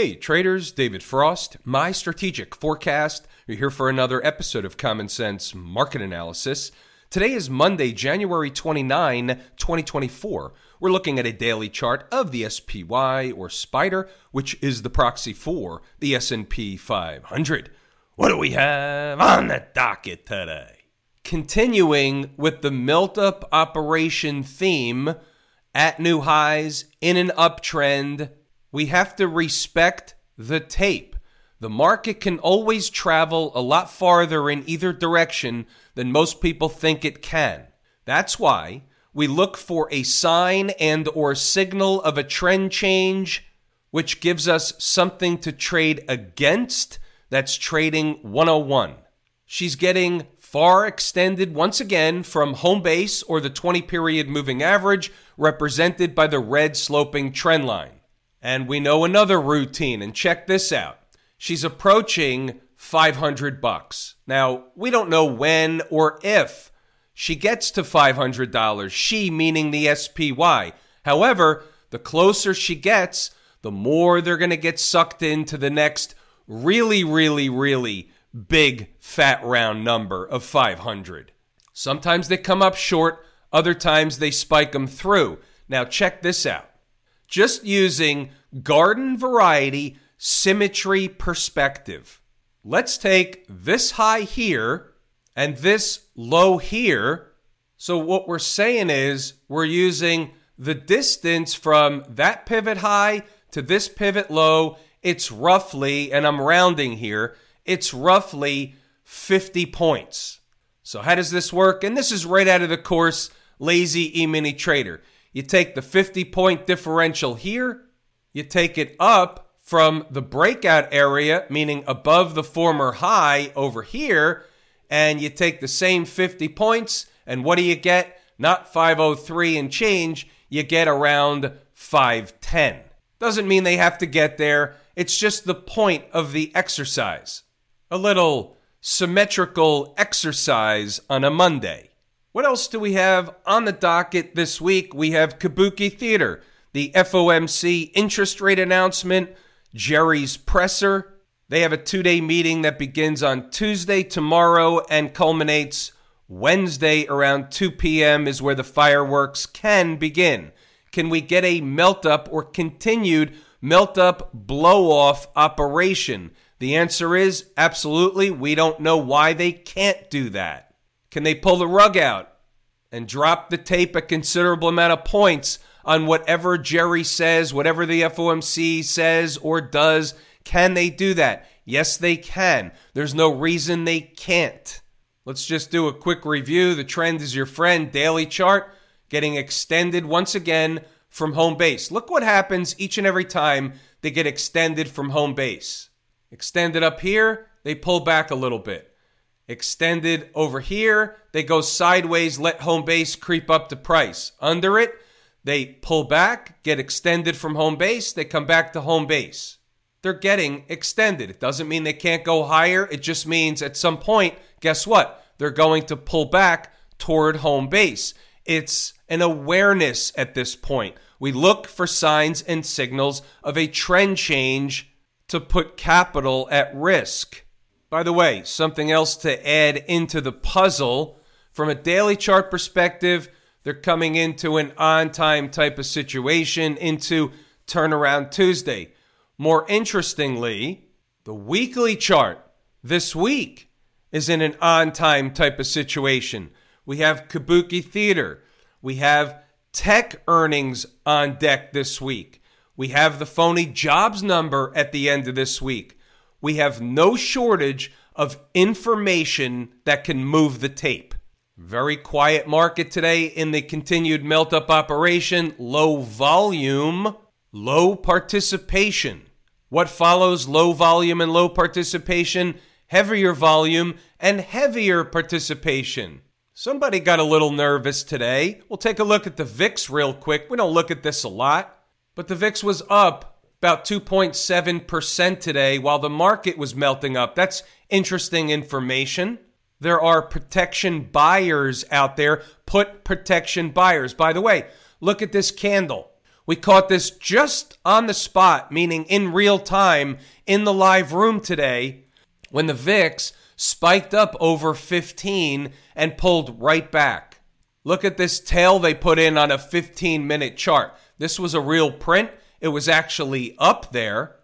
Hey, traders, David Frost, my strategic forecast. You're here for another episode of Common Sense Market Analysis. Today is Monday, January 29, 2024. We're looking at a daily chart of the SPY or Spider, which is the proxy for the S&P 500. What do we have on the docket today? Continuing with the melt up operation theme at new highs in an uptrend we have to respect the tape. The market can always travel a lot farther in either direction than most people think it can. That's why we look for a sign and or signal of a trend change which gives us something to trade against. That's trading 101. She's getting far extended once again from home base or the 20 period moving average represented by the red sloping trend line. And we know another routine, and check this out. She's approaching 500 bucks. Now, we don't know when or if she gets to $500, she meaning the SPY. However, the closer she gets, the more they're going to get sucked into the next really, really, really big fat round number of 500. Sometimes they come up short, other times they spike them through. Now, check this out just using garden variety symmetry perspective. Let's take this high here and this low here. So, what we're saying is we're using the distance from that pivot high to this pivot low. It's roughly, and I'm rounding here, it's roughly 50 points. So, how does this work? And this is right out of the course Lazy E Mini Trader. You take the 50 point differential here, you take it up from the breakout area, meaning above the former high over here, and you take the same 50 points, and what do you get? Not 503 and change, you get around 510. Doesn't mean they have to get there, it's just the point of the exercise. A little symmetrical exercise on a Monday. What else do we have on the docket this week? We have Kabuki Theater, the FOMC interest rate announcement, Jerry's presser. They have a two day meeting that begins on Tuesday, tomorrow, and culminates Wednesday around 2 p.m., is where the fireworks can begin. Can we get a melt up or continued melt up blow off operation? The answer is absolutely. We don't know why they can't do that. Can they pull the rug out and drop the tape a considerable amount of points on whatever Jerry says, whatever the FOMC says or does? Can they do that? Yes, they can. There's no reason they can't. Let's just do a quick review. The trend is your friend, daily chart, getting extended once again from home base. Look what happens each and every time they get extended from home base. Extended up here, they pull back a little bit extended over here. They go sideways, let home base creep up the price. Under it, they pull back, get extended from home base, they come back to home base. They're getting extended. It doesn't mean they can't go higher. It just means at some point, guess what? They're going to pull back toward home base. It's an awareness at this point. We look for signs and signals of a trend change to put capital at risk. By the way, something else to add into the puzzle from a daily chart perspective, they're coming into an on time type of situation, into turnaround Tuesday. More interestingly, the weekly chart this week is in an on time type of situation. We have Kabuki Theater. We have tech earnings on deck this week. We have the phony jobs number at the end of this week we have no shortage of information that can move the tape. Very quiet market today in the continued melt up operation, low volume, low participation. What follows low volume and low participation? Heavier volume and heavier participation. Somebody got a little nervous today. We'll take a look at the VIX real quick. We don't look at this a lot, but the VIX was up about 2.7% today while the market was melting up. That's interesting information. There are protection buyers out there. Put protection buyers. By the way, look at this candle. We caught this just on the spot, meaning in real time in the live room today when the VIX spiked up over 15 and pulled right back. Look at this tail they put in on a 15 minute chart. This was a real print. It was actually up there.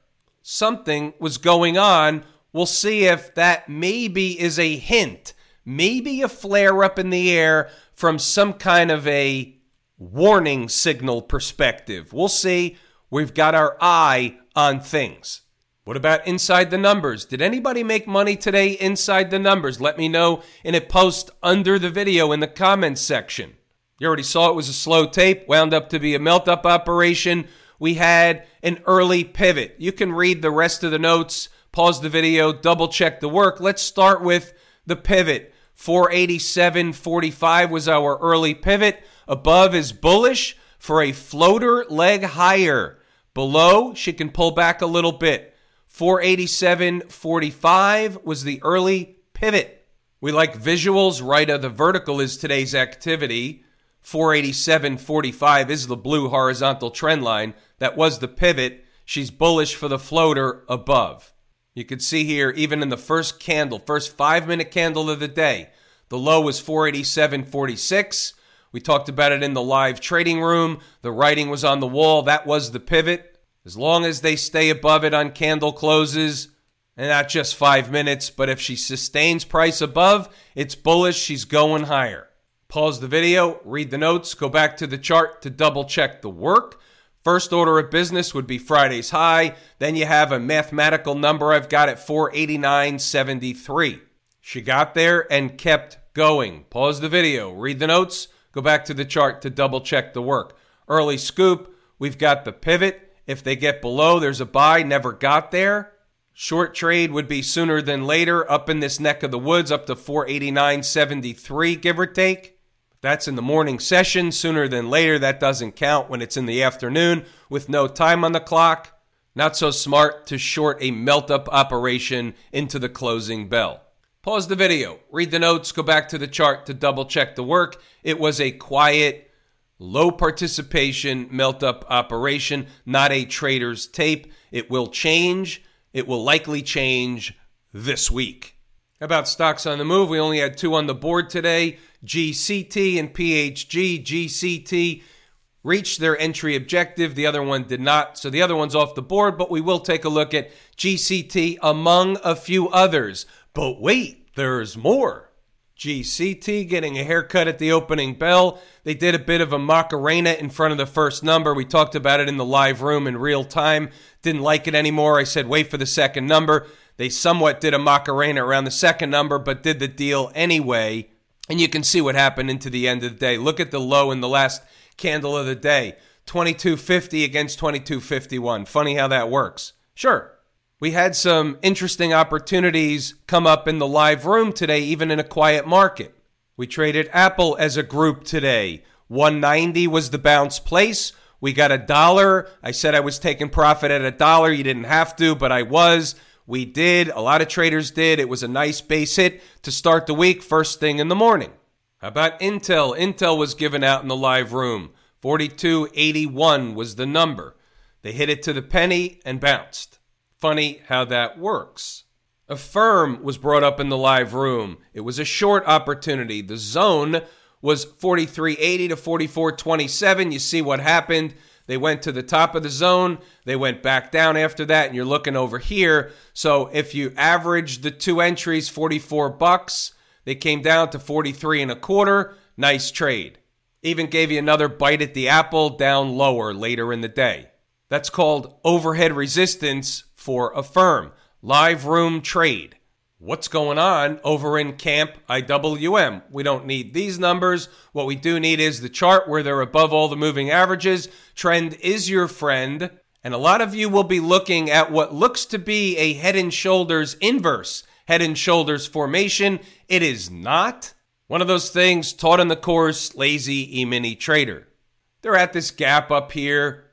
Something was going on. We'll see if that maybe is a hint, maybe a flare up in the air from some kind of a warning signal perspective. We'll see. We've got our eye on things. What about inside the numbers? Did anybody make money today inside the numbers? Let me know in a post under the video in the comments section. You already saw it was a slow tape, wound up to be a melt up operation. We had an early pivot. You can read the rest of the notes, pause the video, double check the work. Let's start with the pivot. 487.45 was our early pivot. Above is bullish for a floater leg higher. Below, she can pull back a little bit. 487.45 was the early pivot. We like visuals. Right of the vertical is today's activity. 487.45 is the blue horizontal trend line. That was the pivot. She's bullish for the floater above. You can see here, even in the first candle, first five minute candle of the day, the low was 487.46. We talked about it in the live trading room. The writing was on the wall. That was the pivot. As long as they stay above it on candle closes, and not just five minutes, but if she sustains price above, it's bullish. She's going higher. Pause the video, read the notes, go back to the chart to double check the work. First order of business would be Friday's high. Then you have a mathematical number I've got at 489.73. She got there and kept going. Pause the video, read the notes, go back to the chart to double check the work. Early scoop, we've got the pivot. If they get below, there's a buy, never got there. Short trade would be sooner than later, up in this neck of the woods, up to 489.73, give or take. That's in the morning session. Sooner than later, that doesn't count when it's in the afternoon with no time on the clock. Not so smart to short a melt up operation into the closing bell. Pause the video, read the notes, go back to the chart to double check the work. It was a quiet, Low participation melt up operation, not a trader's tape. It will change. It will likely change this week. About stocks on the move, we only had two on the board today GCT and PHG. GCT reached their entry objective, the other one did not. So the other one's off the board, but we will take a look at GCT among a few others. But wait, there's more. GCT getting a haircut at the opening bell. They did a bit of a Macarena in front of the first number. We talked about it in the live room in real time. Didn't like it anymore. I said, wait for the second number. They somewhat did a Macarena around the second number, but did the deal anyway. And you can see what happened into the end of the day. Look at the low in the last candle of the day 2250 against 2251. Funny how that works. Sure, we had some interesting opportunities come up in the live room today, even in a quiet market. We traded Apple as a group today. 190 was the bounce place. We got a dollar. I said I was taking profit at a dollar. You didn't have to, but I was. We did. A lot of traders did. It was a nice base hit to start the week, first thing in the morning. How about Intel? Intel was given out in the live room. 4281 was the number. They hit it to the penny and bounced. Funny how that works. Affirm was brought up in the live room. It was a short opportunity. The zone was 4380 to 4427. You see what happened. They went to the top of the zone. They went back down after that, and you're looking over here. So if you average the two entries, 44 bucks, they came down to 43 and a quarter. Nice trade. Even gave you another bite at the apple down lower later in the day. That's called overhead resistance for Affirm. Live room trade. What's going on over in Camp IWM? We don't need these numbers. What we do need is the chart where they're above all the moving averages. Trend is your friend. And a lot of you will be looking at what looks to be a head and shoulders inverse head and shoulders formation. It is not. One of those things taught in the course, lazy e-mini trader. They're at this gap up here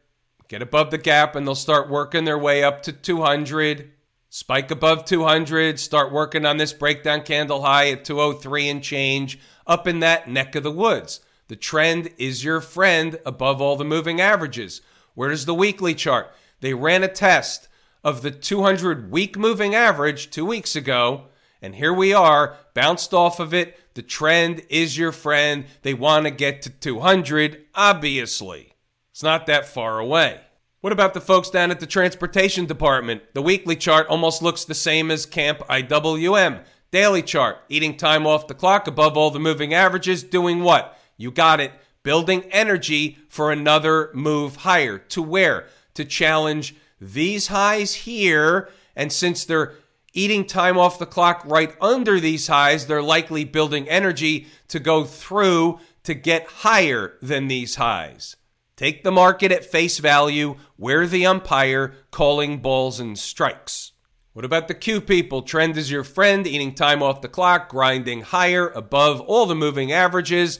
get above the gap and they'll start working their way up to 200 spike above 200 start working on this breakdown candle high at 203 and change up in that neck of the woods the trend is your friend above all the moving averages Where does the weekly chart? They ran a test of the 200 week moving average two weeks ago, and here we are, bounced off of it. The trend is your friend. They want to get to 200, obviously. It's not that far away. What about the folks down at the transportation department? The weekly chart almost looks the same as Camp IWM. Daily chart, eating time off the clock above all the moving averages, doing what? You got it. Building energy for another move higher. To where? To challenge these highs here. And since they're eating time off the clock right under these highs, they're likely building energy to go through to get higher than these highs. Take the market at face value. We're the umpire calling balls and strikes. What about the Q people? Trend is your friend, eating time off the clock, grinding higher above all the moving averages,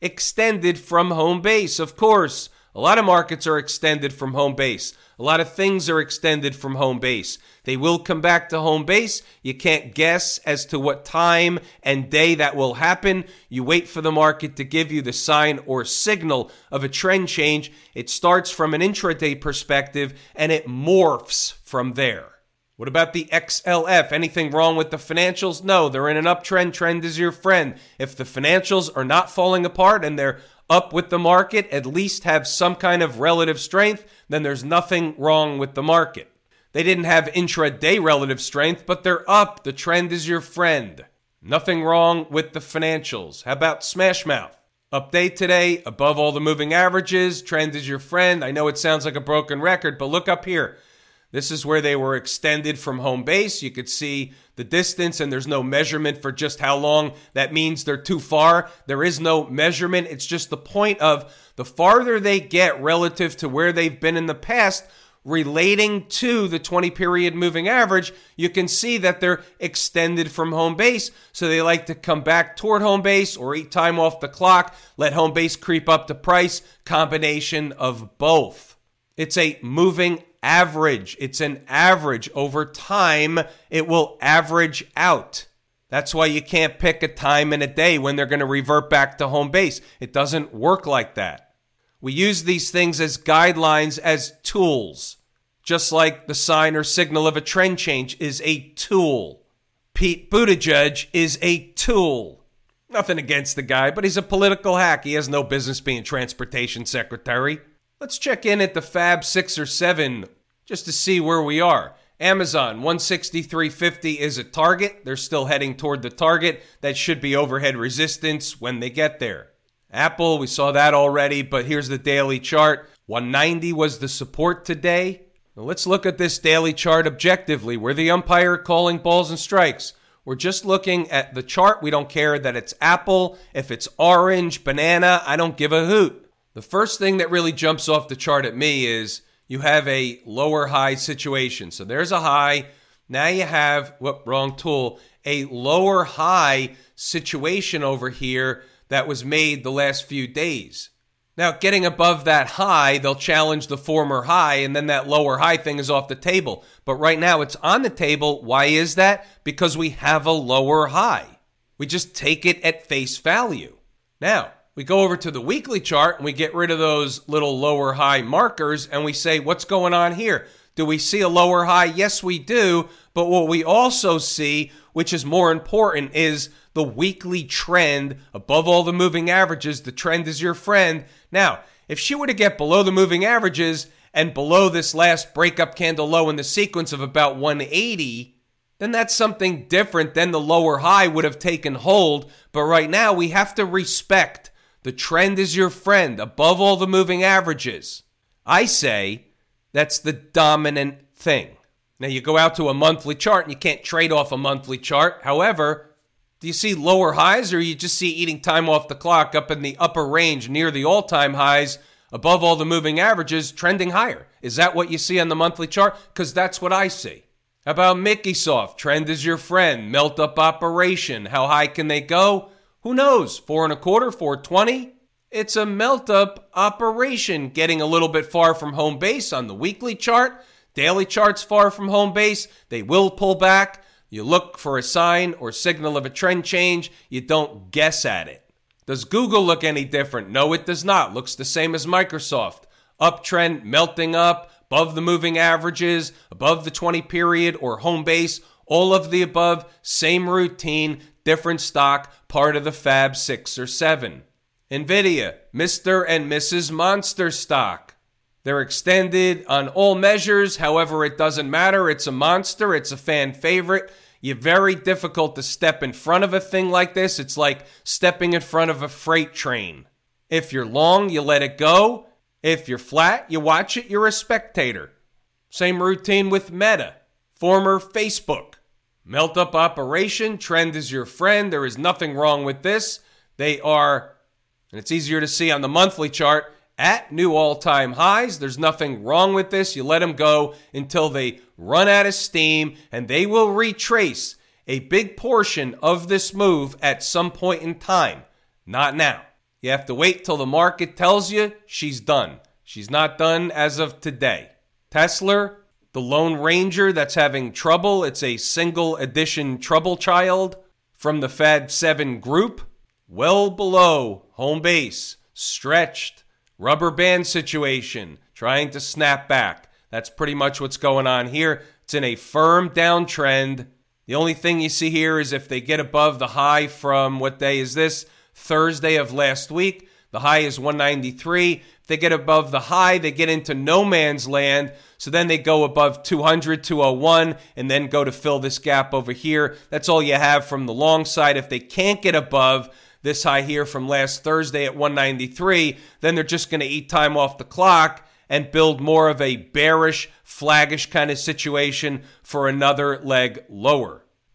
extended from home base, of course. A lot of markets are extended from home base. A lot of things are extended from home base. They will come back to home base. You can't guess as to what time and day that will happen. You wait for the market to give you the sign or signal of a trend change. It starts from an intraday perspective and it morphs from there. What about the XLF? Anything wrong with the financials? No, they're in an uptrend. Trend is your friend. If the financials are not falling apart and they're up with the market, at least have some kind of relative strength, then there's nothing wrong with the market. They didn't have intraday relative strength, but they're up. The trend is your friend. Nothing wrong with the financials. How about Smashmouth? Update today, above all the moving averages. Trend is your friend. I know it sounds like a broken record, but look up here. This is where they were extended from home base. You could see the distance, and there's no measurement for just how long that means they're too far. There is no measurement. It's just the point of the farther they get relative to where they've been in the past, relating to the 20 period moving average, you can see that they're extended from home base. So they like to come back toward home base or eat time off the clock, let home base creep up to price, combination of both. It's a moving average. It's an average. Over time, it will average out. That's why you can't pick a time in a day when they're going to revert back to home base. It doesn't work like that. We use these things as guidelines, as tools, just like the sign or signal of a trend change is a tool. Pete Buttigieg is a tool. Nothing against the guy, but he's a political hack. He has no business being transportation secretary. Let's check in at the Fab 6 or 7 just to see where we are. Amazon 163.50 is a target. They're still heading toward the target. That should be overhead resistance when they get there. Apple, we saw that already, but here's the daily chart. 190 was the support today. Now let's look at this daily chart objectively. We're the umpire calling balls and strikes. We're just looking at the chart. We don't care that it's apple, if it's orange, banana, I don't give a hoot. The first thing that really jumps off the chart at me is you have a lower high situation. So there's a high. Now you have, what, wrong tool, a lower high situation over here that was made the last few days. Now, getting above that high, they'll challenge the former high, and then that lower high thing is off the table. But right now, it's on the table. Why is that? Because we have a lower high. We just take it at face value. Now, we go over to the weekly chart and we get rid of those little lower high markers and we say, what's going on here? Do we see a lower high? Yes, we do. But what we also see, which is more important, is the weekly trend above all the moving averages. The trend is your friend. Now, if she were to get below the moving averages and below this last breakup candle low in the sequence of about 180, then that's something different than the lower high would have taken hold. But right now, we have to respect the trend is your friend above all the moving averages. I say that's the dominant thing. Now, you go out to a monthly chart and you can't trade off a monthly chart. However, do you see lower highs or you just see eating time off the clock up in the upper range near the all time highs above all the moving averages trending higher? Is that what you see on the monthly chart? Because that's what I see. How about Mickey Soft? Trend is your friend. Melt up operation. How high can they go? Who knows? Four and a quarter, 420? It's a melt up operation, getting a little bit far from home base on the weekly chart. Daily chart's far from home base. They will pull back. You look for a sign or signal of a trend change. You don't guess at it. Does Google look any different? No, it does not. Looks the same as Microsoft. uptrend melting up, above the moving averages, above the 20 period or home base, all of the above, same routine, different stock, part of the Fab 6 or 7. Nvidia, Mr. and Mrs. Monster stock. They're extended on all measures. However, it doesn't matter. It's a monster. It's a fan favorite. You're very difficult to step in front of a thing like this. It's like stepping in front of a freight train. If you're long, you let it go. If you're flat, you watch it. You're a spectator. Same routine with Meta, former Facebook. Melt up operation. Trend is your friend. There is nothing wrong with this. They are, and it's easier to see on the monthly chart, at new all time highs. There's nothing wrong with this. You let them go until they run out of steam and they will retrace a big portion of this move at some point in time. Not now. You have to wait till the market tells you she's done. She's not done as of today. Tesla, the Lone Ranger that's having trouble, it's a single edition trouble child from the Fab 7 group, well below home base, stretched Rubber band situation, trying to snap back. That's pretty much what's going on here. It's in a firm downtrend. The only thing you see here is if they get above the high from what day is this? Thursday of last week. The high is 193. They get above the high, they get into no man's land. So then they go above 200, 201, and then go to fill this gap over here. That's all you have from the long side. If they can't get above, this high here from last Thursday at 193, then they're just going to eat time off the clock and build more of a bearish, flaggish kind of situation for another leg lower.